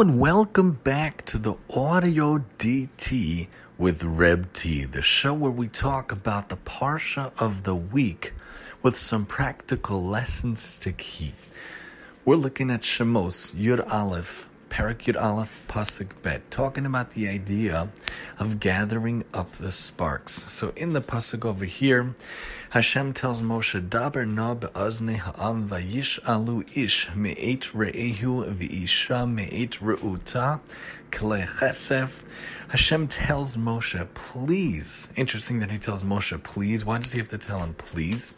And welcome back to the Audio DT with Reb T, the show where we talk about the Parsha of the week with some practical lessons to keep. We're looking at Shemos Yud Aleph Perek Yud Aleph Pasuk Bet, talking about the idea of gathering up the sparks. So in the pasuk over here, Hashem tells Moshe, "Daber na be'azne ha'am vayish alu ish me'et re'ehu v'isha me'et re'uta kle chesef." Hashem tells Moshe, "Please." Interesting that he tells Moshe, "Please." Why does he have to tell him, "Please"?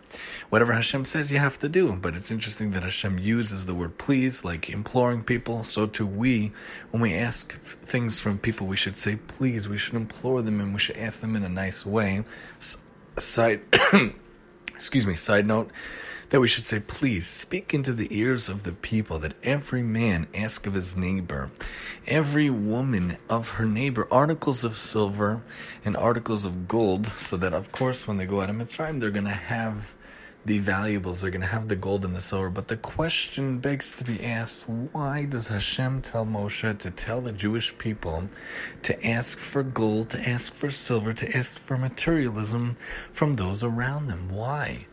Whatever Hashem says, you have to do. But it's interesting that Hashem uses the word "please," like imploring people. So too we, when we ask things from people, we should say, "Please." We should implore them and we should ask them in a nice way. Side, excuse me. Side note that we should say, Please speak into the ears of the people, that every man ask of his neighbor, every woman of her neighbor, articles of silver and articles of gold, so that, of course, when they go out of Mitzrayim, they're going to have the valuables, they're going to have the gold and the silver. But the question begs to be asked why does Hashem tell Moshe to tell the Jewish people to ask for gold, to ask for silver, to ask for materialism from those around them? Why?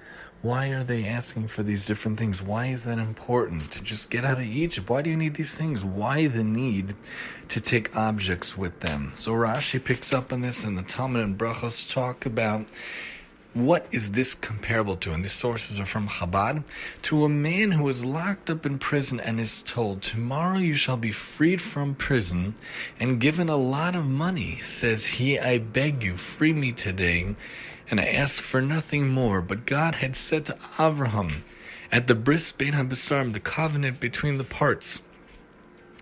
Why are they asking for these different things? Why is that important? To just get out of Egypt. Why do you need these things? Why the need to take objects with them? So Rashi picks up on this, and the Talmud and Brachos talk about what is this comparable to? And these sources are from Chabad. To a man who is locked up in prison and is told, Tomorrow you shall be freed from prison and given a lot of money. Says he, I beg you, free me today and I ask for nothing more. But God had said to Abraham, at the bris bein habesarim, the covenant between the parts,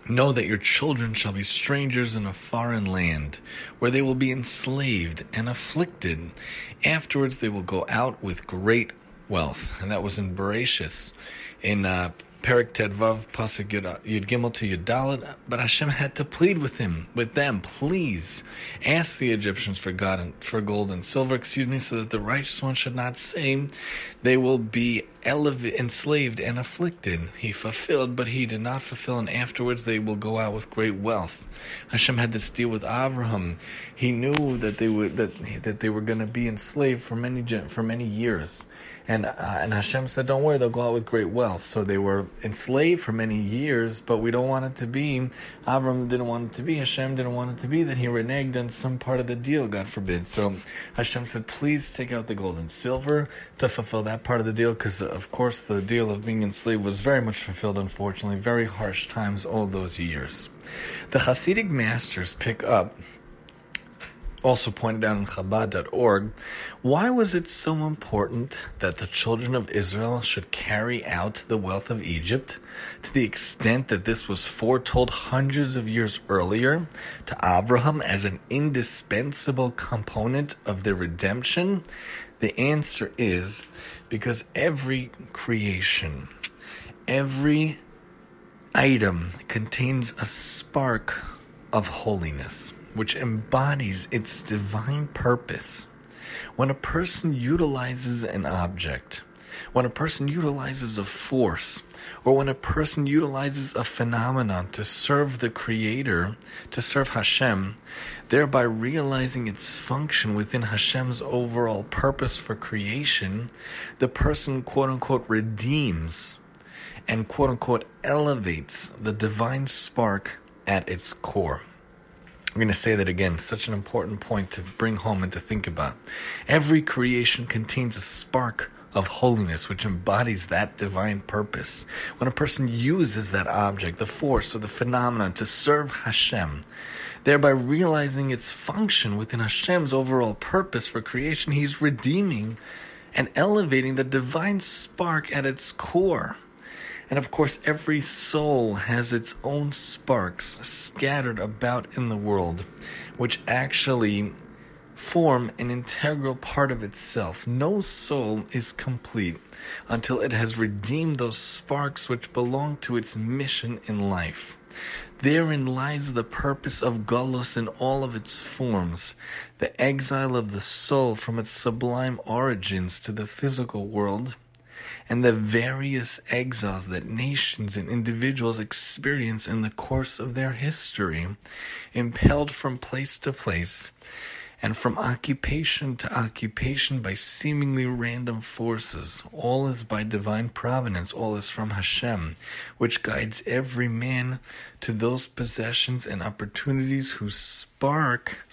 Know that your children shall be strangers in a foreign land, where they will be enslaved and afflicted. Afterwards, they will go out with great wealth. And that was in Bereshis. In uh, Perek Tedvav Pasuk Yud Gimel to Yud but Hashem had to plead with him, with them, please ask the Egyptians for God and for gold and silver, excuse me, so that the righteous one should not say they will be elev- enslaved and afflicted. He fulfilled, but he did not fulfill, and afterwards they will go out with great wealth. Hashem had this deal with Abraham. He knew that they would that that they were going to be enslaved for many for many years, and uh, and Hashem said, "Don't worry, they'll go out with great wealth." So they were enslaved for many years, but we don't want it to be. Abraham didn't want it to be. Hashem didn't want it to be that he reneged on some part of the deal. God forbid. So Hashem said, "Please take out the gold and silver to fulfill that part of the deal," because of course the deal of being enslaved was very much fulfilled. Unfortunately, very harsh times all those years. The Hasidic masters pick up also pointed out in Chabad.org, why was it so important that the children of Israel should carry out the wealth of Egypt to the extent that this was foretold hundreds of years earlier to Abraham as an indispensable component of their redemption? The answer is because every creation, every item contains a spark of holiness which embodies its divine purpose. When a person utilizes an object, when a person utilizes a force, or when a person utilizes a phenomenon to serve the Creator, to serve Hashem, thereby realizing its function within Hashem's overall purpose for creation, the person quote unquote redeems and quote unquote elevates the divine spark at its core. I'm going to say that again. Such an important point to bring home and to think about. Every creation contains a spark of holiness which embodies that divine purpose. When a person uses that object, the force or the phenomenon to serve Hashem, thereby realizing its function within Hashem's overall purpose for creation, he's redeeming and elevating the divine spark at its core. And of course, every soul has its own sparks scattered about in the world, which actually form an integral part of itself. No soul is complete until it has redeemed those sparks which belong to its mission in life. Therein lies the purpose of Golos in all of its forms, the exile of the soul from its sublime origins to the physical world and the various exiles that nations and individuals experience in the course of their history, impelled from place to place and from occupation to occupation by seemingly random forces. All is by divine providence, all is from Hashem, which guides every man to those possessions and opportunities whose spark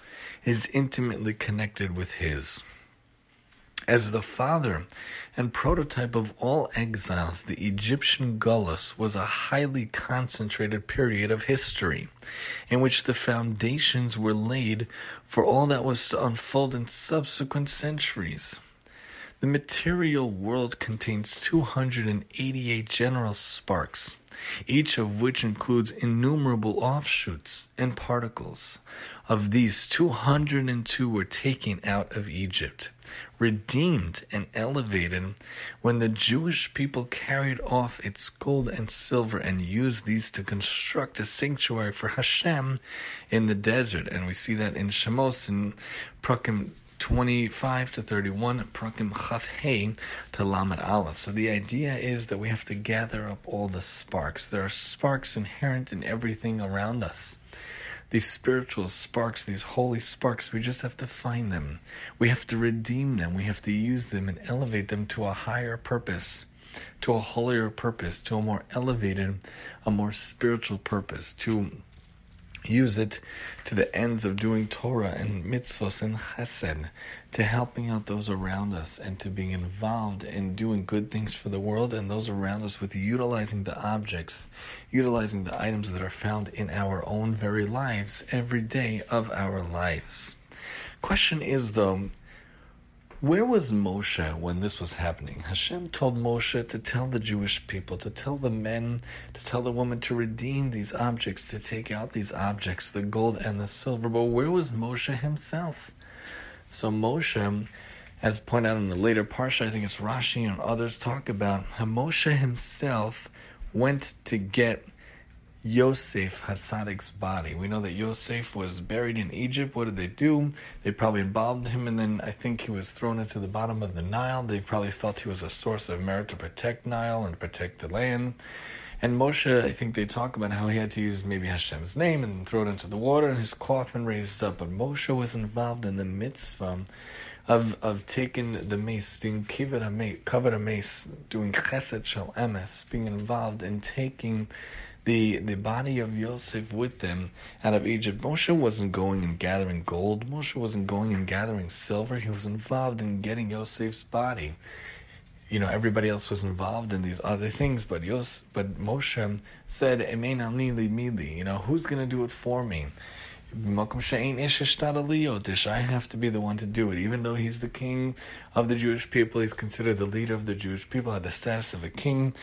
is intimately connected with his. As the father and prototype of all exiles, the Egyptian Gullus was a highly concentrated period of history in which the foundations were laid for all that was to unfold in subsequent centuries. The material world contains 288 general sparks, each of which includes innumerable offshoots and particles. Of these, 202 were taken out of Egypt, redeemed and elevated when the Jewish people carried off its gold and silver and used these to construct a sanctuary for Hashem in the desert. And we see that in Shemos and Prakim 25 to 31, Prakim Chaf Hey to Lamed Aleph. So the idea is that we have to gather up all the sparks. There are sparks inherent in everything around us. These spiritual sparks, these holy sparks, we just have to find them. We have to redeem them. We have to use them and elevate them to a higher purpose, to a holier purpose, to a more elevated, a more spiritual purpose, to use it to the ends of doing Torah and mitzvahs and chesed, to helping out those around us and to being involved in doing good things for the world and those around us with utilizing the objects, utilizing the items that are found in our own very lives every day of our lives. Question is though, where was Moshe when this was happening? Hashem told Moshe to tell the Jewish people, to tell the men, to tell the women to redeem these objects, to take out these objects, the gold and the silver. But where was Moshe himself? So Moshe, as pointed out in the later parsha, I think it's Rashi and others talk about Moshe himself went to get Yosef Hatzadik's body. We know that Yosef was buried in Egypt. What did they do? They probably embalmed him, and then I think he was thrown into the bottom of the Nile. They probably felt he was a source of merit to protect Nile and protect the land. And Moshe, I think they talk about how he had to use maybe Hashem's name and throw it into the water, and his coffin raised up. But Moshe was involved in the mitzvah of of taking the mace, doing kivet a mace, covered a mace, doing chesed shel emes, being involved in taking the the body of Yosef with them out of Egypt. Moshe wasn't going and gathering gold. Moshe wasn't going and gathering silver. He was involved in getting Yosef's body. You know, everybody else was involved in these other things, but Yos, but Moshe said. You know, who's going to do it for me? I have to be the one to do it. Even though he's the king of the Jewish people, he's considered the leader of the Jewish people, had the status of a king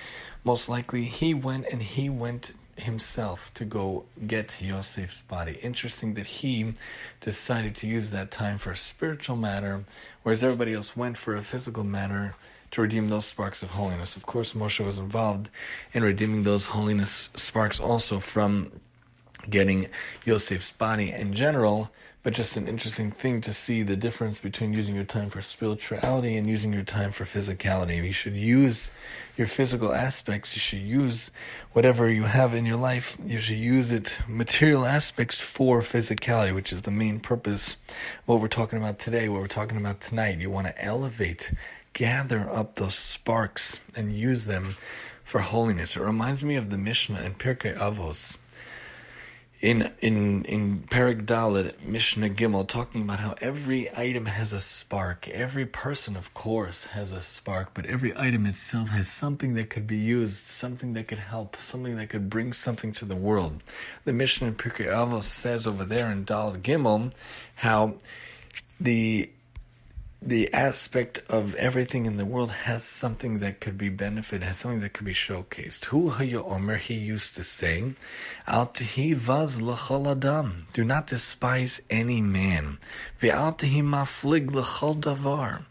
most likely he went and he went himself to go get Yosef's body. Interesting that he decided to use that time for a spiritual matter, whereas everybody else went for a physical matter to redeem those sparks of holiness. Of course, Moshe was involved in redeeming those holiness sparks also from getting Yosef's body in general but just an interesting thing to see the difference between using your time for spirituality and using your time for physicality. You should use your physical aspects, you should use whatever you have in your life, you should use it, material aspects for physicality, which is the main purpose what we're talking about today, what we're talking about tonight. You want to elevate, gather up those sparks and use them for holiness. It reminds me of the Mishnah in Pirkei Avos in in in Perek Dalet Mishnah Gimel talking about how every item has a spark. Every person, of course, has a spark, but every item itself has something that could be used, something that could help, something that could bring something to the world. The Mishnah in Pirkei Avos says over there in Dalet Gimel how the the aspect of everything in the world has something that could be benefited, has something that could be showcased. Hu Omer, he used to say, Al vaz l'chol adam, do not despise any man. Ve'al maflig l'chol davar,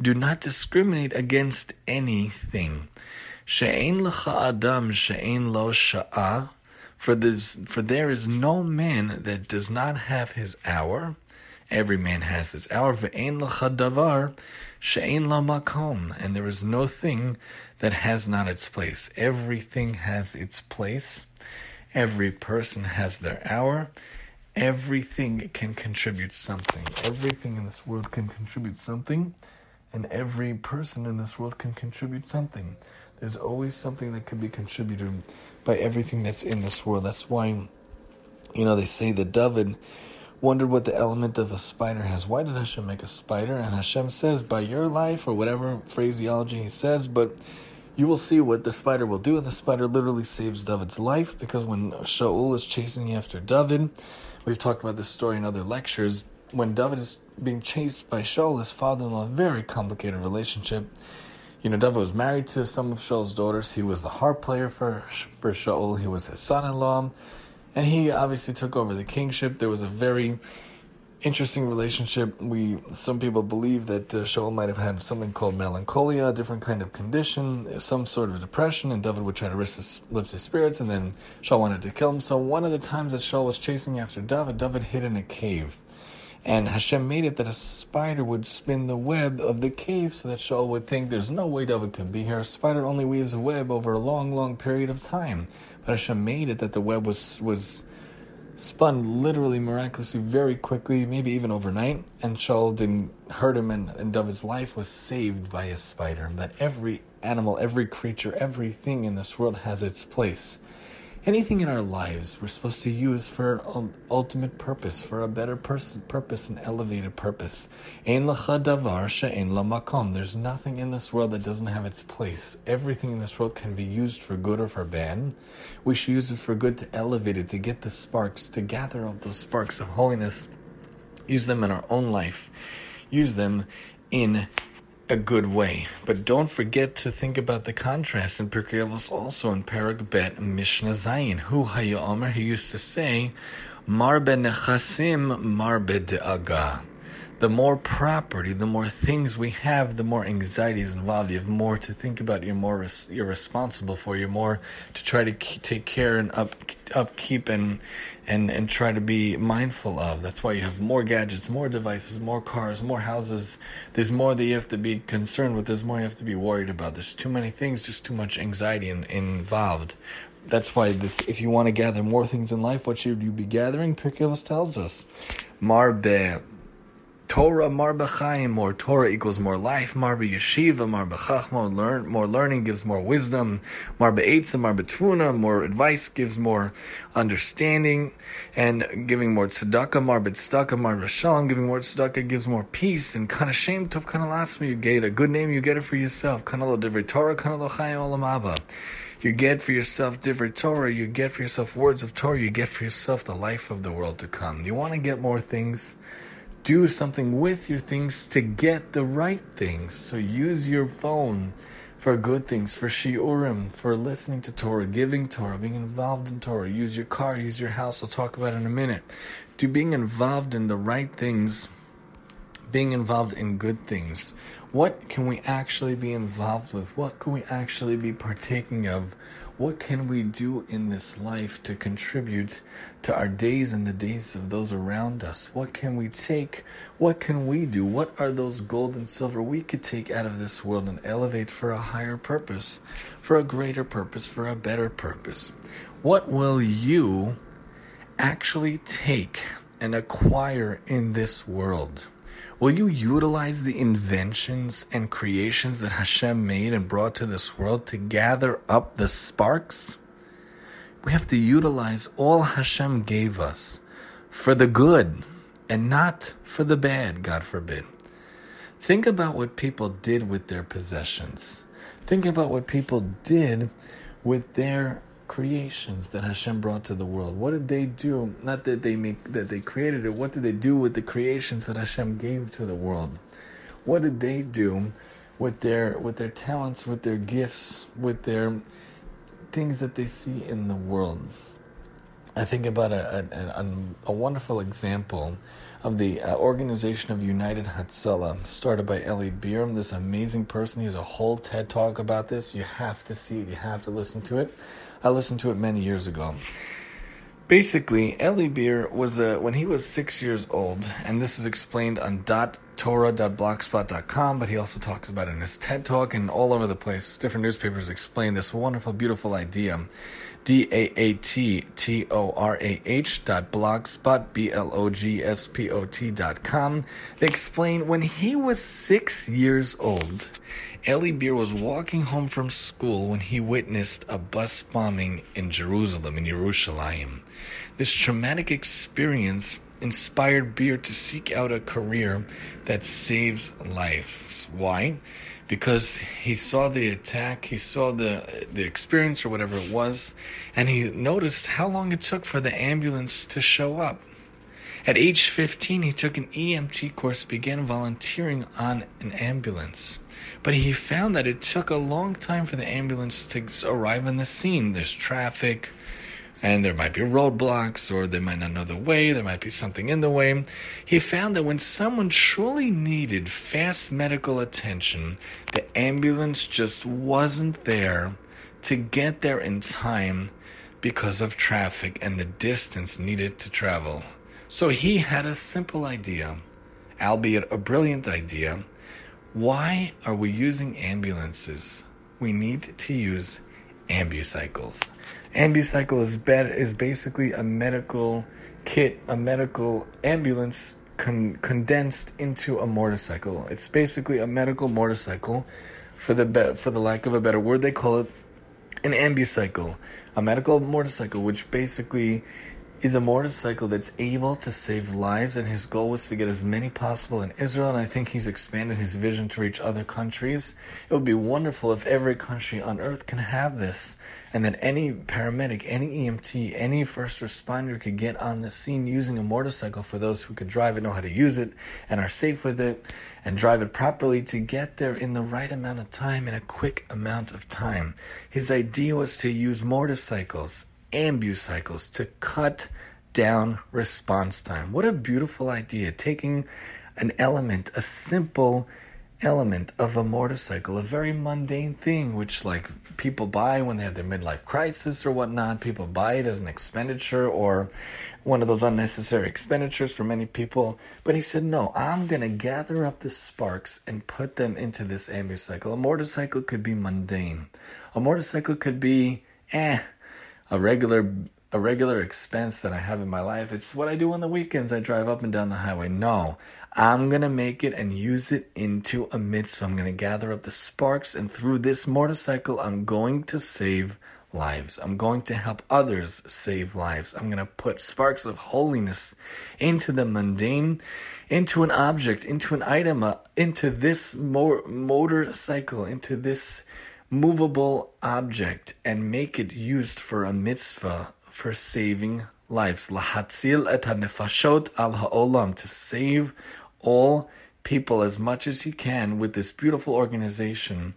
do not discriminate against anything. She'ein l'cha adam she'ein lo sha'ah, for, this, for there is no man that does not have his hour, Every man has his hour. Ve'en davar she'en la makom. And there is no thing that has not its place. Everything has its place. Every person has their hour. Everything can contribute something. Everything in this world can contribute something. And every person in this world can contribute something. There's always something that can be contributed by everything that's in this world. That's why, you know, they say that David wondered what the element of a spider has. Why did Hashem make a spider? And Hashem says, by your life, or whatever phraseology he says, but you will see what the spider will do. And the spider literally saves David's life because when Shaul is chasing after David, we've talked about this story in other lectures. When David is being chased by Shaul, his father in law, very complicated relationship. You know, David was married to some of Shaul's daughters. He was the harp player for, for Shaul, he was his son in law. And he obviously took over the kingship. There was a very interesting relationship. We some people believe that uh, Shaul might have had something called melancholia, a different kind of condition, some sort of depression, and David would try to his, lift his spirits, and then Shaul wanted to kill him. So one of the times that Shaul was chasing after David, David hid in a cave. And Hashem made it that a spider would spin the web of the cave so that Shaul would think there's no way David could be here. A spider only weaves a web over a long, long period of time. Hashem made it that the web was was spun literally miraculously very quickly, maybe even overnight, and Shaul didn't hurt him, and, and David's life was saved by a spider. That every animal, every creature, everything in this world has its place anything in our lives we're supposed to use for an ultimate purpose, for a better pers- purpose, an elevated purpose. Ein lacha davar she'ein makom. There's nothing in this world that doesn't have its place. Everything in this world can be used for good or for bad. We should use it for good to elevate it, to get the sparks, to gather up those sparks of holiness, use them in our own life, use them in a good way. But don't forget to think about the contrast in Pirkei Avos also in Perek Bet Mishnah Zayin. Hu Haya Omer, he used to say, Marbe nechasim, marbe de'aga the more property, the more things we have, the more anxiety is involved. You have more to think about. You're more res- you're responsible for. You're more to try to k- take care and up upkeep and and and try to be mindful of. That's why you have more gadgets, more devices, more cars, more houses. There's more that you have to be concerned with. There's more you have to be worried about. There's too many things. There's too much anxiety in, involved. That's why if you want to gather more things in life, what should you be gathering? Pirkei tells us, Marbe Torah marba chaim, more Torah equals more life. Marba yeshiva, marba chachma, learn more learning gives more wisdom. Marba eitzah, marba tfuna, more advice gives more understanding, and giving more tzedakah, marba tzedakah, marba shalom, giving more tzedakah gives more peace. And kind of shame tov, kind of you get a good name, you get it for yourself. Kind of divrei Torah, kind of chaim olam You get for yourself different Torah, you get for yourself words of Torah, you get for yourself the life of the world to come. You want to get more things do something with your things to get the right things. So use your phone for good things, for shiurim, for listening to Torah, giving Torah, being involved in Torah. Use your car, use your house. I'll talk about it in a minute. Do being involved in the right things, being involved in good things. What can we actually be involved with? What can we actually be partaking of? What can we do in this life to contribute to our days and the days of those around us? What can we take? What can we do? What are those gold and silver we could take out of this world and elevate for a higher purpose, for a greater purpose, for a better purpose? What will you actually take and acquire in this world? Will you utilize the inventions and creations that Hashem made and brought to this world to gather up the sparks? We have to utilize all Hashem gave us for the good and not for the bad, God forbid. Think about what people did with their possessions. Think about what people did with their creations that Hashem brought to the world? What did they do? Not that they make that they created it. What did they do with the creations that Hashem gave to the world? What did they do with their with their talents, with their gifts, with their things that they see in the world? I think about a a, a, a wonderful example of the uh, organization of United Hatzalah, started by Eli Biram, this amazing person. He has a whole TED talk about this. You have to see it. You have to listen to it. I listened to it many years ago. Basically, Eli Beer was a, when he was six years old, and this is explained on .torah.blogspot.com, but he also talks about it in his TED Talk and all over the place. Different newspapers explain this wonderful, beautiful idea. D A A T T O R A H dot blogspot B L O G S P O T dot com. They explain when he was six years old, Eli Beer was walking home from school when he witnessed a bus bombing in Jerusalem, in Yerushalayim. This traumatic experience inspired Beer to seek out a career that saves lives. Why? Because he saw the attack, he saw the the experience or whatever it was, and he noticed how long it took for the ambulance to show up. At age 15, he took an EMT course, began volunteering on an ambulance. But he found that it took a long time for the ambulance to arrive on the scene. There's traffic, and there might be roadblocks, or they might not know the way, there might be something in the way. He found that when someone truly needed fast medical attention, the ambulance just wasn't there to get there in time because of traffic and the distance needed to travel. So he had a simple idea, albeit a brilliant idea. Why are we using ambulances? We need to use ambucycles. Ambucycle is bed is basically a medical kit, a medical ambulance con- condensed into a motorcycle. It's basically a medical motorcycle. For the be- for the lack of a better word, they call it an ambucycle, a medical motorcycle, which basically is a motorcycle that's able to save lives, and his goal was to get as many possible in Israel. And I think he's expanded his vision to reach other countries. It would be wonderful if every country on earth can have this, and that any paramedic, any EMT, any first responder could get on the scene using a motorcycle for those who could drive it, know how to use it, and are safe with it, and drive it properly to get there in the right amount of time in a quick amount of time. His idea was to use motorcycles ambucycles to cut down response time. What a beautiful idea. Taking an element, a simple element of a motorcycle, a very mundane thing, which like people buy when they have their midlife crisis or whatnot. People buy it as an expenditure or one of those unnecessary expenditures for many people. But he said, no, I'm going to gather up the sparks and put them into this ambucycle. A motorcycle could be mundane. A motorcycle could be, eh, a regular a regular expense that I have in my life. It's what I do on the weekends. I drive up and down the highway. No, I'm going to make it and use it into a mitzvah. I'm going to gather up the sparks, and through this motorcycle, I'm going to save lives. I'm going to help others save lives. I'm going to put sparks of holiness into the mundane, into an object, into an item, uh, into this mo- motorcycle, into this movable object and make it used for a mitzvah for saving lives. Lahatzil et hanefashot al ha'olam to save all people as much as he can with this beautiful organization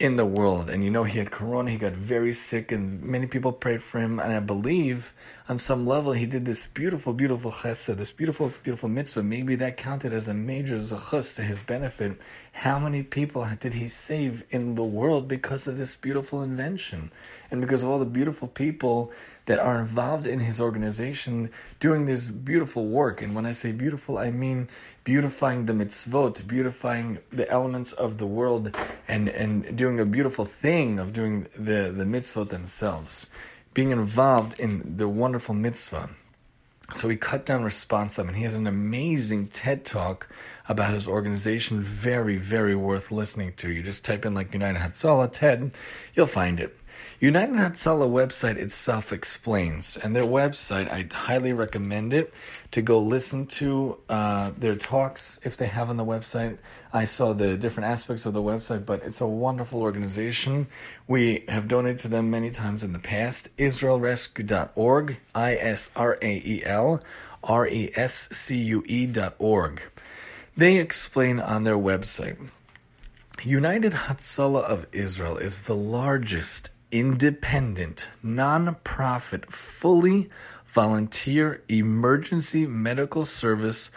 in the world. And you know, he had corona, he got very sick, and many people prayed for him. And I believe on some level he did this beautiful, beautiful chesed, this beautiful, beautiful mitzvah. Maybe that counted as a major zechus to his benefit. How many people did he save in the world because of this beautiful invention? And because of all the beautiful people that are involved in his organization doing this beautiful work. And when I say beautiful, I mean beautifying the mitzvot, beautifying the elements of the world, and, and doing a beautiful thing of doing the, the mitzvot themselves. Being involved in the wonderful mitzvah. So he cut down response time, and he has an amazing TED talk about his organization. Very, very worth listening to. You just type in like United Hatzalah TED, you'll find it. United Hatzalah website itself explains, and their website, I highly recommend it to go listen to uh, their talks if they have on the website. I saw the different aspects of the website, but it's a wonderful organization. We have donated to them many times in the past. IsraelRescue.org, I S R A E L R E S C U E.org. They explain on their website United Hatzalah of Israel is the largest independent, non-profit, fully volunteer emergency medical service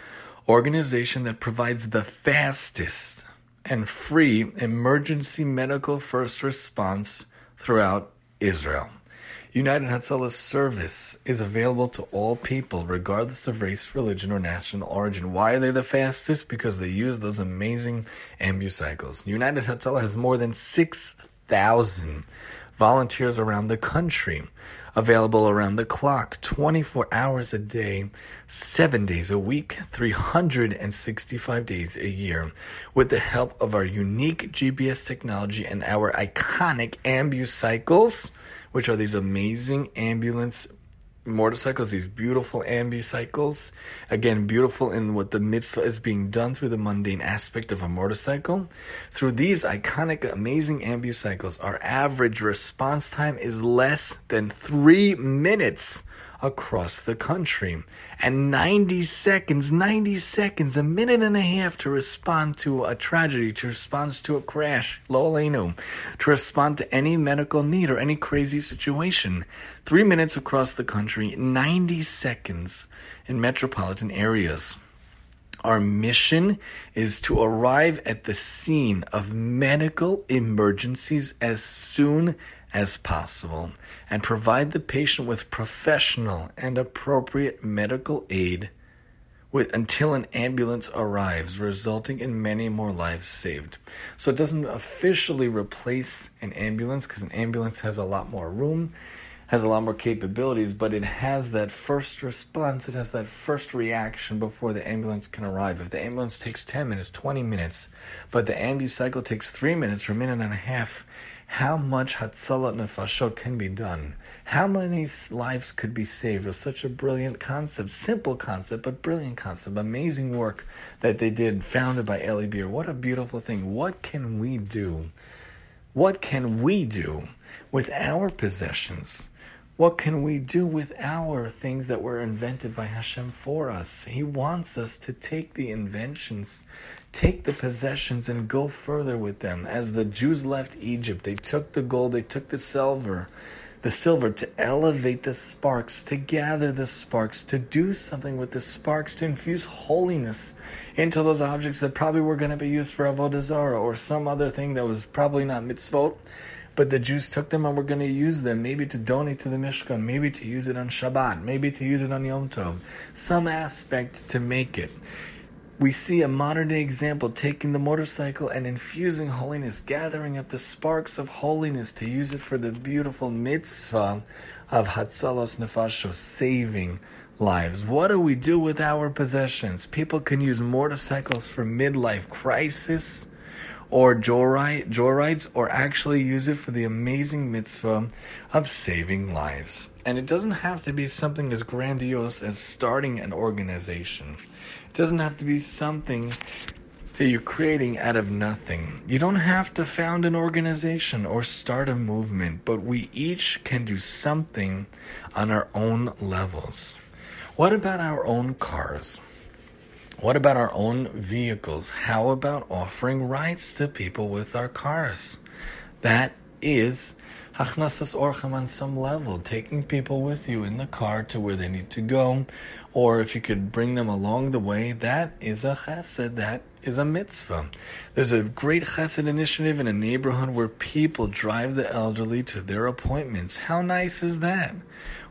organization that provides the fastest and free emergency medical first response throughout Israel. United Hatzalah service is available to all people, regardless of race, religion, or national origin. Why are they the fastest? Because they use those amazing ambucycles. United Hatzalah has more than 6,000 volunteers around the country, available around the clock, 24 hours a day, 7 days a week, 365 days a year, with the help of our unique GPS technology and our iconic ambucycles which are these amazing ambulance motorcycles, these beautiful ambucycles. Again, beautiful in what the mitzvah is being done through the mundane aspect of a motorcycle. Through these iconic, amazing ambucycles, our average response time is less than three minutes across the country. And 90 seconds, 90 seconds, a minute and a half to respond to a tragedy, to respond to a crash, lo to respond to any medical need or any crazy situation. Three minutes across the country, 90 seconds in metropolitan areas. Our mission is to arrive at the scene of medical emergencies as soon as possible and provide the patient with professional and appropriate medical aid with, until an ambulance arrives, resulting in many more lives saved. So it doesn't officially replace an ambulance because an ambulance has a lot more room, has a lot more capabilities, but it has that first response, it has that first reaction before the ambulance can arrive. If the ambulance takes 10 minutes, 20 minutes, but the ambu cycle takes 3 minutes or a minute and a half, how much Hatzalat Nefashot can be done. How many lives could be saved with such a brilliant concept, simple concept, but brilliant concept, amazing work that they did, founded by Eli Beer. What a beautiful thing. What can we do? What can we do with our possessions? What can we do with our things that were invented by Hashem for us? He wants us to take the inventions take the possessions and go further with them. As the Jews left Egypt, they took the gold, they took the silver, the silver to elevate the sparks, to gather the sparks, to do something with the sparks, to infuse holiness into those objects that probably were going to be used for avodah zarah or some other thing that was probably not mitzvot. But the Jews took them and were going to use them, maybe to donate to the Mishkan, maybe to use it on Shabbat, maybe to use it on Yom Tov, some aspect to make it we see a modern day example taking the motorcycle and infusing holiness, gathering up the sparks of holiness to use it for the beautiful mitzvah of Hatzalos Nefashos, saving lives. What do we do with our possessions? People can use motorcycles for midlife crisis or joyride, joyrides, or actually use it for the amazing mitzvah of saving lives. And it doesn't have to be something as grandiose as starting an organization. It doesn't have to be something that you're creating out of nothing. You don't have to found an organization or start a movement, but we each can do something on our own levels. What about our own cars? What about our own vehicles? How about offering rides to people with our cars? That is Hachnasas Orchim on some level, taking people with you in the car to where they need to go, or if you could bring them along the way, that is a chesed, that is a mitzvah. There's a great chesed initiative in a neighborhood where people drive the elderly to their appointments. How nice is that?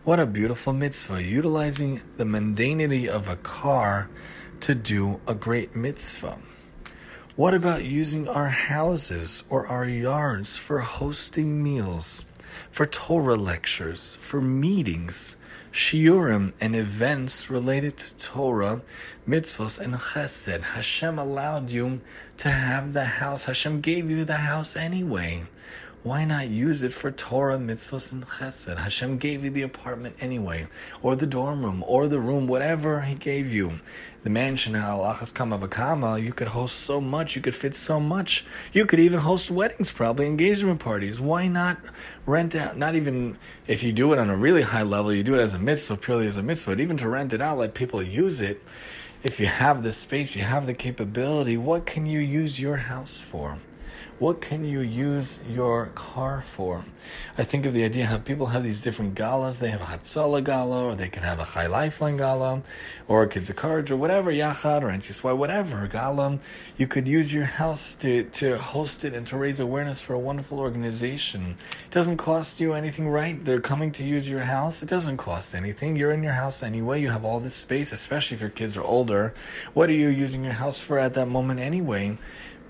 What a beautiful mitzvah, utilizing the mundanity of a car to do a great mitzvah. What about using our houses or our yards for hosting meals, for Torah lectures, for meetings? shiurim and events related to Torah, mitzvahs, and chesed. Hashem allowed you to have the house. Hashem gave you the house anyway. Why not use it for Torah, mitzvahs, and chesed? Hashem gave you the apartment anyway, or the dorm room, or the room, whatever He gave you the mansion Alachas Kama Vakama, you could host so much, you could fit so much. You could even host weddings, probably engagement parties. Why not rent out? Not even if you do it on a really high level, you do it as a mitzvah, purely as a mitzvah, even to rent it out, let people use it. If you have the space, you have the capability, what can you use your house for? What can you use your car for? I think of the idea how people have these different galas. They have a Hatzalah gala, or they can have a Chai Lifeline gala, or a Kids of Courage, or whatever, Yachad, or Antiswai, whatever gala. You could use your house to, to host it and to raise awareness for a wonderful organization. It doesn't cost you anything, right? They're coming to use your house. It doesn't cost anything. You're in your house anyway. You have all this space, especially if your kids are older. What are you using your house for at that moment anyway?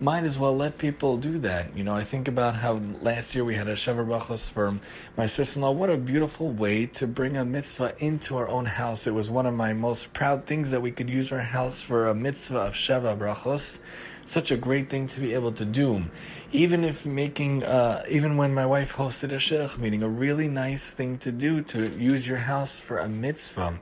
Might as well let people do that. You know, I think about how last year we had a Sheva Brachos for my sister-in-law. What a beautiful way to bring a mitzvah into our own house. It was one of my most proud things that we could use our house for a mitzvah of Sheva Brachos. Such a great thing to be able to do. Even if making, uh, even when my wife hosted a shidduch meeting, a really nice thing to do to use your house for a mitzvah.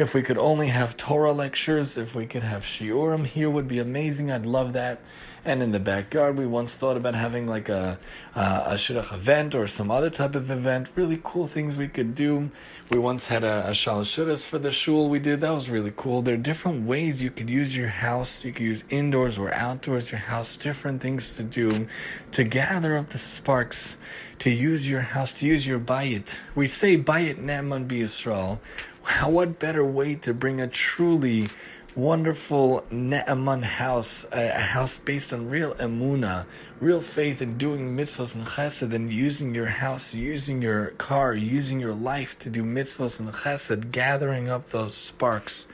If we could only have Torah lectures, if we could have shiurim here would be amazing. I'd love that. And in the backyard, we once thought about having like a a shidduch event or some other type of event. Really cool things we could do. We once had a, a shalosh for the shul. We did that was really cool. There are different ways you could use your house. You could use indoors or outdoors. Your house, different things to do to gather up the sparks to use your house, to use your bayit. We say bayit ne'eman b'Yisrael how, what better way to bring a truly wonderful Ne'aman house, a, house based on real emuna, real faith in doing mitzvahs and chesed, and using your house, using your car, using your life to do mitzvahs and chesed, gathering up those sparks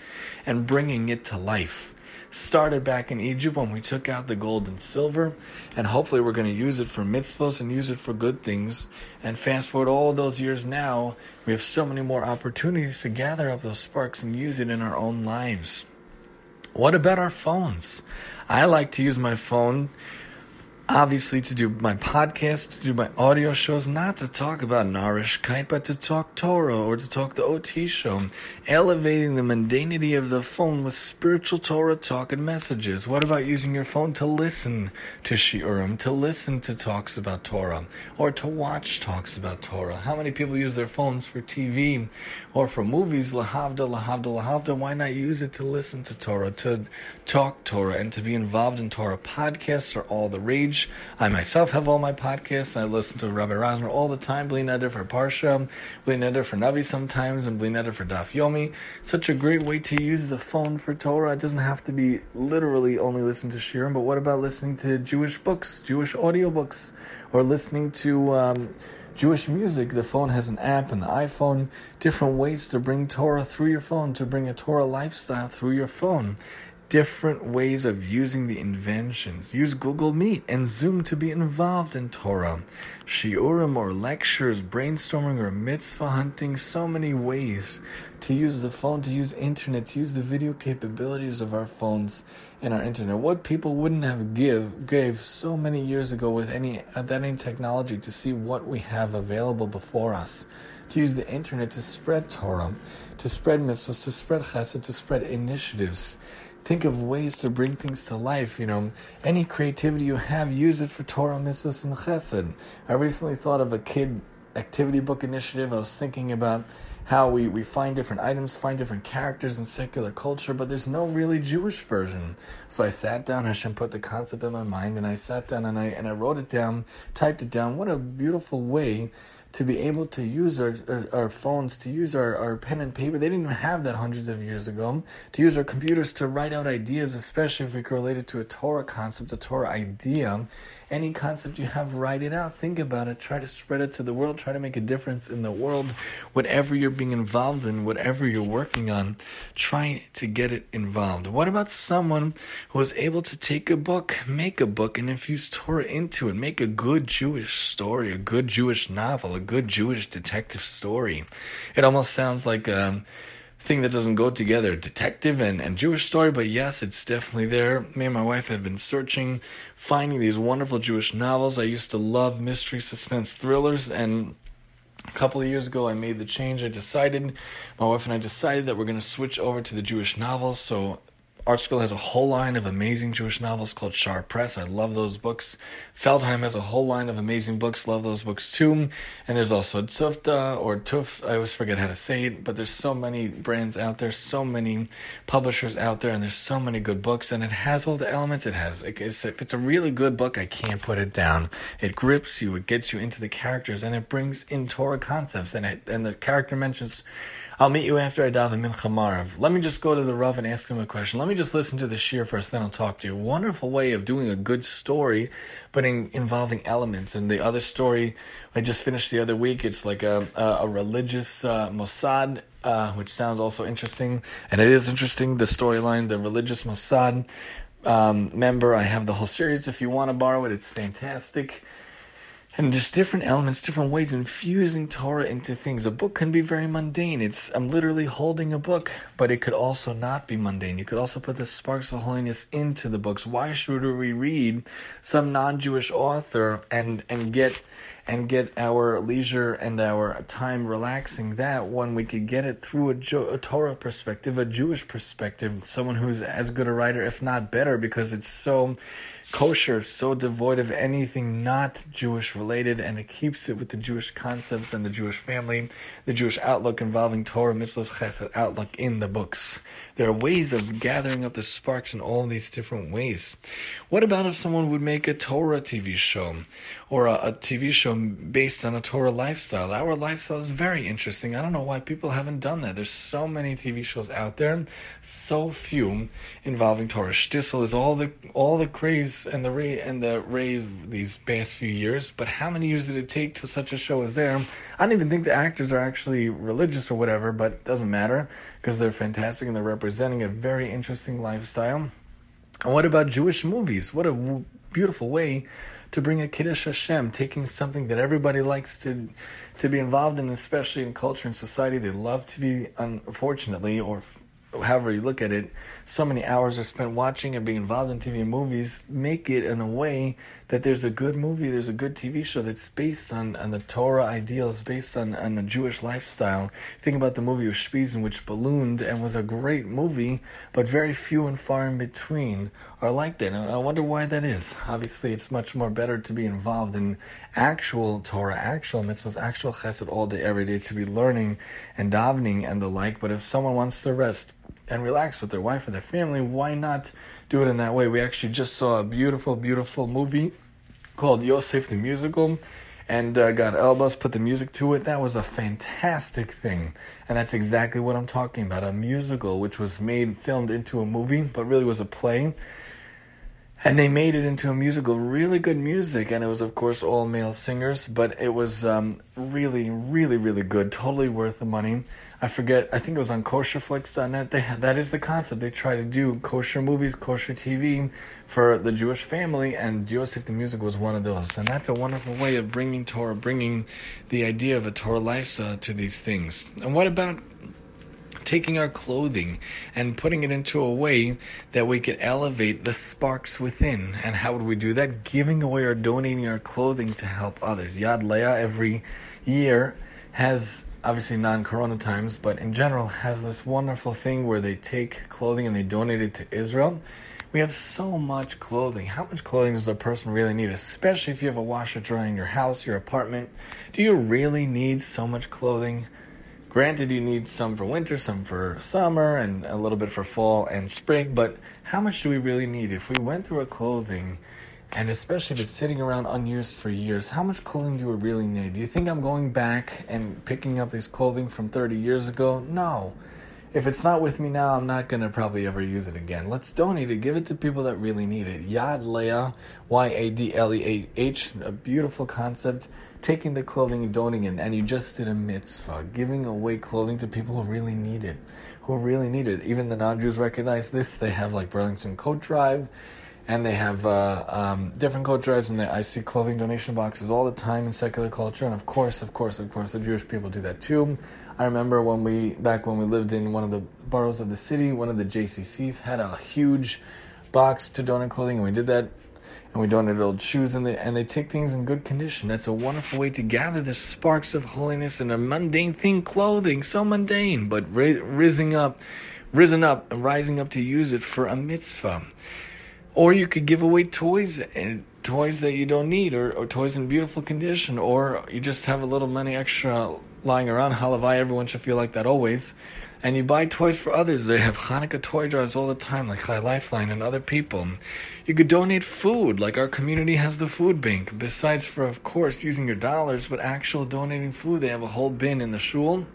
and bringing it to life started back in Egypt when we took out the gold and silver, and hopefully we're going to use it for mitzvahs and use it for good things. And fast forward all those years now, we have so many more opportunities to gather up those sparks and use it in our own lives. What about our phones? I like to use my phone obviously to do my podcast, to do my audio shows, not to talk about Narishkeit, but to talk Torah or to talk the OT show, elevating the mundanity of the phone with spiritual Torah talk and messages. What about using your phone to listen to Shiurim, to listen to talks about Torah, or to watch talks about Torah? How many people use their phones for TV or for movies? Lahavda, lahavda, lahavda. Why not use it to listen to Torah, to talk Torah, and to be involved in Torah? Podcasts are all the rage. I myself have all my podcasts. I listen to Rabbi Rosner all the time. Bli Neder for Parsha, Bli Neder for Navi sometimes, and Bli Neder for Daf Yomi. Such a great way to use the phone for Torah. It doesn't have to be literally only listen to Shiurim, but what about listening to Jewish books, Jewish audiobooks, or listening to um, Jewish music? The phone has an app and the iPhone, different ways to bring Torah through your phone, to bring a Torah lifestyle through your phone different ways of using the inventions. Use Google Meet and Zoom to be involved in Torah. Shiurim or lectures, brainstorming or mitzvah hunting, so many ways to use the phone, to use internet, to use the video capabilities of our phones and our internet. What people wouldn't have give gave so many years ago with any uh, with any technology to see what we have available before us. To use the internet to spread Torah, to spread mitzvahs, to spread chesed, to spread initiatives think of ways to bring things to life. You know, any creativity you have, use it for Torah, mitzvahs, and chesed. I recently thought of a kid activity book initiative. I was thinking about how we, we find different items, find different characters in secular culture, but there's no really Jewish version. So I sat down, Hashem put the concept in my mind, and I sat down and I and I wrote it down, typed it down. What a beautiful way to be able to use our, our, our, phones, to use our, our pen and paper. They didn't even have that hundreds of years ago. To use our computers to write out ideas, especially if we correlate it to a Torah concept, a Torah idea. Any concept you have, write it out, think about it, try to spread it to the world, try to make a difference in the world. Whatever you're being involved in, whatever you're working on, try to get it involved. What about someone who is able to take a book, make a book, and infuse Torah into it, make a good Jewish story, a good Jewish novel, a good Jewish detective story? It almost sounds like um, thing that doesn't go together detective and, and Jewish story, but yes, it's definitely there. Me and my wife have been searching, finding these wonderful Jewish novels. I used to love mystery suspense thrillers, and a couple of years ago I made the change. I decided, my wife and I decided that we're going to switch over to the Jewish novels. So ArtScroll has a whole line of amazing Jewish novels called Shaar Press. I love those books. Feldheim has a whole line of amazing books. Love those books too. And there's also Tzufta or Tuf. I always forget how to say it, but there's so many brands out there, so many publishers out there, and there's so many good books. And it has all the elements. It has. It's, if it's a really good book, I can't put it down. It grips you. It gets you into the characters, and it brings in Torah concepts. And it and the character mentions I'll meet you after I daven Mincha Maariv. Let me just go to the Rav and ask him a question. Let me just listen to the shir first, then I'll talk to you. Wonderful way of doing a good story, but in, involving elements. And the other story I just finished the other week, it's like a, a, a religious uh, Mossad, uh, which sounds also interesting. And it is interesting, the storyline, the religious Mossad um, member. I have the whole series if you want to borrow it, it's fantastic and just different elements, different ways infusing Torah into things. A book can be very mundane. It's I'm literally holding a book, but it could also not be mundane. You could also put the sparks of holiness into the books. Why should we read some non-Jewish author and and get and get our leisure and our time relaxing that when we could get it through a, jo- a Torah perspective, a Jewish perspective, someone who's as good a writer, if not better, because it's so kosher, so devoid of anything not Jewish related, and it keeps it with the Jewish concepts and the Jewish family, the Jewish outlook involving Torah, mitzvahs, chesed outlook in the books. There are ways of gathering up the sparks in all these different ways. What about if someone would make a Torah TV show or a, a TV show based on a Torah lifestyle? Our lifestyle is very interesting. I don't know why people haven't done that. There's so many TV shows out there, so few involving Torah. Shtisel is all the all the craze and the ray and the rave these past few years. But how many years did it take to such a show as there? I don't even think the actors are actually religious or whatever, but it doesn't matter because they're fantastic and they're representing a very interesting lifestyle. And what about Jewish movies? What a w- beautiful way to bring a Kiddush Hashem, taking something that everybody likes to to be involved in, especially in culture and society. They love to be, unfortunately, or however you look at it, so many hours are spent watching and being involved in TV and movies, make it in a way that there's a good movie, there's a good TV show that's based on, on the Torah ideals, based on, on a Jewish lifestyle. Think about the movie Ushpizin, which ballooned and was a great movie, but very few and far in between are like that. And I wonder why that is. Obviously, it's much more better to be involved in actual Torah, actual mitzvahs, actual chesed all day, every day, to be learning and davening and the like. But if someone wants to rest, and relax with their wife or their family, why not do it in that way? We actually just saw a beautiful, beautiful movie called Yosef the Musical, and uh, Gad Elbaz put the music to it. That was a fantastic thing, and that's exactly what I'm talking about. A musical which was made, filmed into a movie, but really was a play. And they made it into a musical, really good music, and it was, of course, all male singers, but it was um, really, really, really good, totally worth the money. I forget. I think it was on kosherflix.net. They that is the concept. They try to do kosher movies, kosher TV for the Jewish family, and Yosef the Music was one of those. And that's a wonderful way of bringing Torah, bringing the idea of a Torah lifestyle to these things. And what about taking our clothing and putting it into a way that we could elevate the sparks within. And how would we do that? Giving away or donating our clothing to help others. Yad Leah every year has obviously non-corona times, but in general has this wonderful thing where they take clothing and they donate it to Israel. We have so much clothing. How much clothing does a person really need, especially if you have a washer dryer in your house, your apartment? Do you really need so much clothing? Granted, you need some for winter, some for summer, and a little bit for fall and spring, but how much do we really need? If we went through a clothing and especially if it's sitting around unused for years, how much clothing do we really need? Do you think I'm going back and picking up this clothing from 30 years ago? No. If it's not with me now, I'm not going to probably ever use it again. Let's donate it. Give it to people that really need it. Yad Leah, Y A D L E A H, a beautiful concept. Taking the clothing and donating it, and you just did a mitzvah, giving away clothing to people who really need it, who really need it. Even the non-Jews recognize this. They have like Burlington Coat Drive and they have uh, um, different coat drives, and they, I see clothing donation boxes all the time in secular culture, and of course, of course, of course, the Jewish people do that too. I remember when we back when we lived in one of the boroughs of the city, one of the JCCs had a huge box to donate clothing, and we did that. And we donated old shoes, and they and they take things in good condition. That's a wonderful way to gather the sparks of holiness in a mundane thing, clothing, so mundane, but rising up risen up rising up to use it for a mitzvah. Or you could give away toys and toys that you don't need or, or toys in beautiful condition or you just have a little money extra lying around. Halavai, everyone should feel like that always. And you buy toys for others. They have Hanukkah toy drives all the time, like Chai Lifeline and other people. You could donate food, like our community has the food bank. Besides for, of course, using your dollars, but actual donating food. They have a whole bin in the shul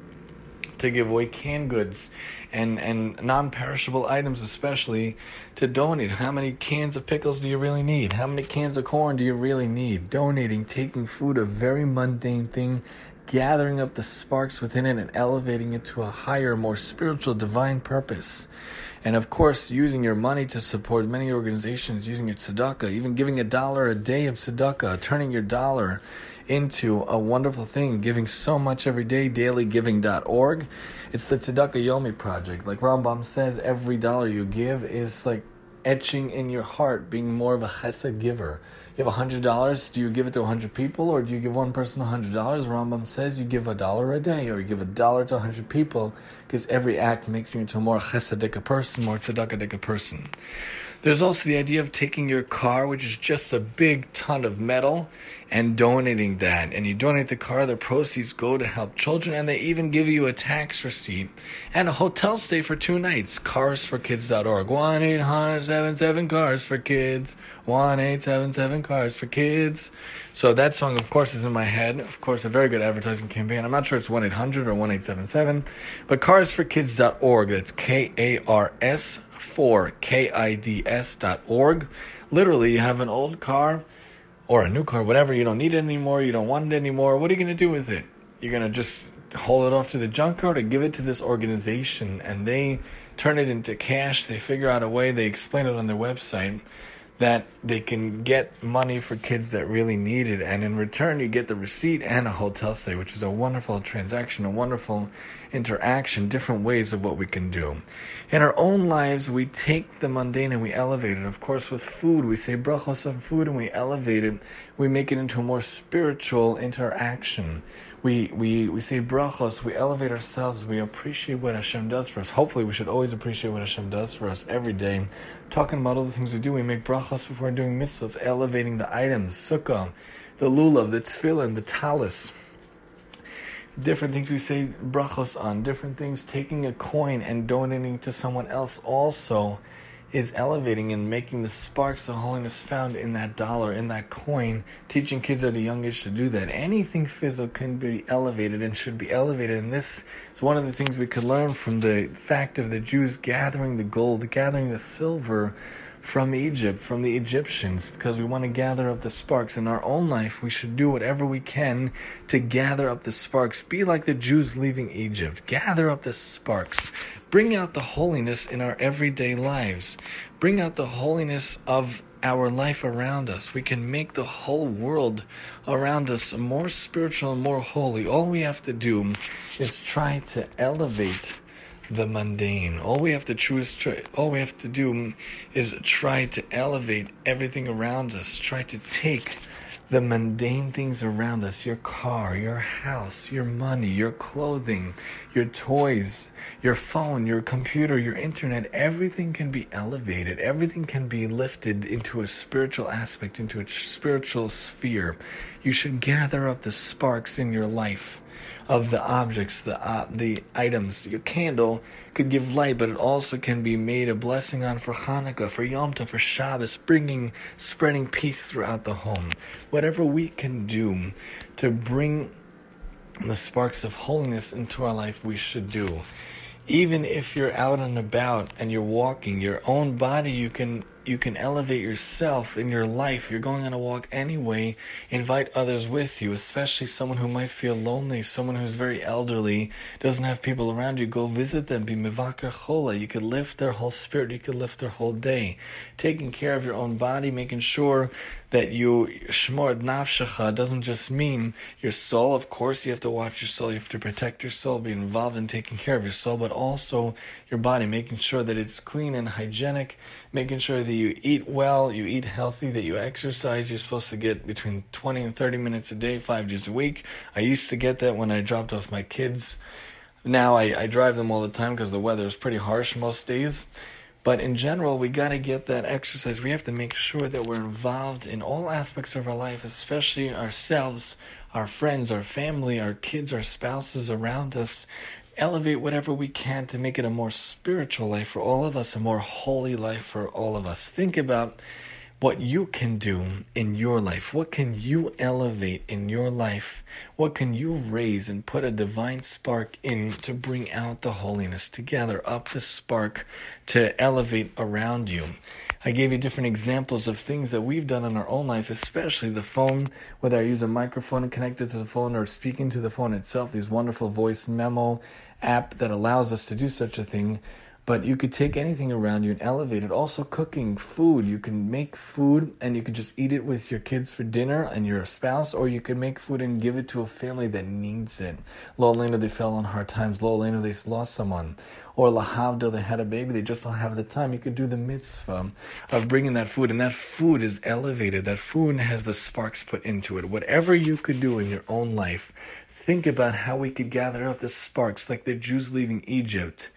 to give away canned goods and, and non perishable items, especially to donate. How many cans of pickles do you really need? How many cans of corn do you really need? Donating, taking food, a very mundane thing, gathering up the sparks within it and elevating it to a higher, more spiritual, divine purpose. And of course, using your money to support many organizations, using your tzedakah, even giving a dollar a day of tzedakah, turning your dollar into a wonderful thing, giving so much every day, dailygiving.org. It's the Tzedakah Yomi project. Like Rambam says, every dollar you give is like etching in your heart, being more of a chesed giver. You have hundred dollars. Do you give it to hundred people, or do you give one person hundred dollars? Rambam says you give a dollar a day, or you give a dollar to hundred people, because every act makes you into a more chesedic person, more tzedakadic person. There's also the idea of taking your car, which is just a big ton of metal, and donating that. And you donate the car, the proceeds go to help children, and they even give you a tax receipt and a hotel stay for two nights. Carsforkids.org. 1 877 Cars for Kids. 1 877 Cars for Kids. So that song, of course, is in my head. Of course, a very good advertising campaign. I'm not sure it's 1 800 or 1 877, but carsforkids.org. That's K A R S for kids.org. Literally, you have an old car or a new car, whatever, you don't need it anymore, you don't want it anymore. What are you going to do with it? You're going to just haul it off to the junkyard or give it to this organization and they turn it into cash. They figure out a way, they explain it on their website that they can get money for kids that really need it. And in return, you get the receipt and a hotel stay, which is a wonderful transaction, a wonderful interaction, different ways of what we can do. In our own lives, we take the mundane and we elevate it. Of course, with food, we say brachos on food and we elevate it. We make it into a more spiritual interaction. We, we, we say brachos, we elevate ourselves, we appreciate what Hashem does for us. Hopefully, we should always appreciate what Hashem does for us every day. Talking about all the things we do, we make brachos before doing mitzvahs, elevating the items, sukkah, the lulav, the tefillin, the talis different things we say brachos on, different things, taking a coin and donating to someone else also is elevating and making the sparks of holiness found in that dollar, in that coin, teaching kids at a young age to do that. Anything physical can be elevated and should be elevated. And this is one of the things we could learn from the fact of the Jews gathering the gold, gathering the silver from Egypt, from the Egyptians, because we want to gather up the sparks. In our own life, we should do whatever we can to gather up the sparks. Be like the Jews leaving Egypt. Gather up the sparks. Bring out the holiness in our everyday lives. Bring out the holiness of our life around us. We can make the whole world around us more spiritual and more holy. All we have to do is try to elevate the mundane. All we have to choose, try, all we have to do is try to elevate everything around us. Try to take the mundane things around us your car, your house, your money, your clothing, your toys, your phone, your computer, your internet everything can be elevated. Everything can be lifted into a spiritual aspect, into a spiritual sphere. You should gather up the sparks in your life of the objects, the uh, the items. Your candle could give light, but it also can be made a blessing on for Hanukkah, for Yom Tov, for Shabbos, bringing, spreading peace throughout the home. Whatever we can do to bring the sparks of holiness into our life, we should do. Even if you're out and about and you're walking, your own body, you can you can elevate yourself in your life. You're going on a walk anyway. Invite others with you, especially someone who might feel lonely, someone who's very elderly, doesn't have people around you. Go visit them. Be mivaker chola. You could lift their whole spirit. You could lift their whole day. Taking care of your own body, making sure that you shmor nafshecha doesn't just mean your soul. Of course, you have to watch your soul. You have to protect your soul, be involved in taking care of your soul, but also your body, making sure that it's clean and hygienic, making sure that you eat well, you eat healthy, that you exercise. You're supposed to get between 20 and 30 minutes a day, five days a week. I used to get that when I dropped off my kids Now I, I drive them all the time because the weather is pretty harsh most days. But in general, we got to get that exercise. We have to make sure that we're involved in all aspects of our life, especially ourselves, our friends, our family, our kids, our spouses around us. Elevate whatever we can to make it a more spiritual life for all of us, a more holy life for all of us. Think about what you can do in your life. What can you elevate in your life? What can you raise and put a divine spark in to bring out the holiness together, up the spark to elevate around you? I gave you different examples of things that we've done in our own life, especially the phone, whether I use a microphone connected to the phone or speaking to the phone itself, these wonderful voice memo app that allows us to do such a thing but you could take anything around you and elevate it. Also, cooking food. You can make food and you can just eat it with your kids for dinner and your spouse, or you can make food and give it to a family that needs it. Lo aleinu, they fell on hard times. Lo aleinu, they lost someone. Or Lahavdil, they had a baby, they just don't have the time. You could do the mitzvah of bringing that food, and that food is elevated. That food has the sparks put into it. Whatever you could do in your own life, think about how we could gather up the sparks like the Jews leaving Egypt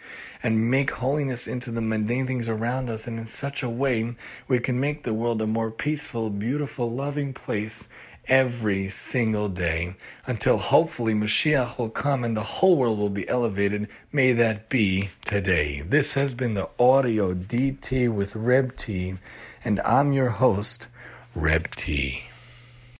and make holiness into the mundane things around us, and in such a way we can make the world a more peaceful, beautiful, loving place every single day until hopefully Mashiach will come and the whole world will be elevated. May that be today. This has been the audio DT with Reb T, and I'm your host, Reb T.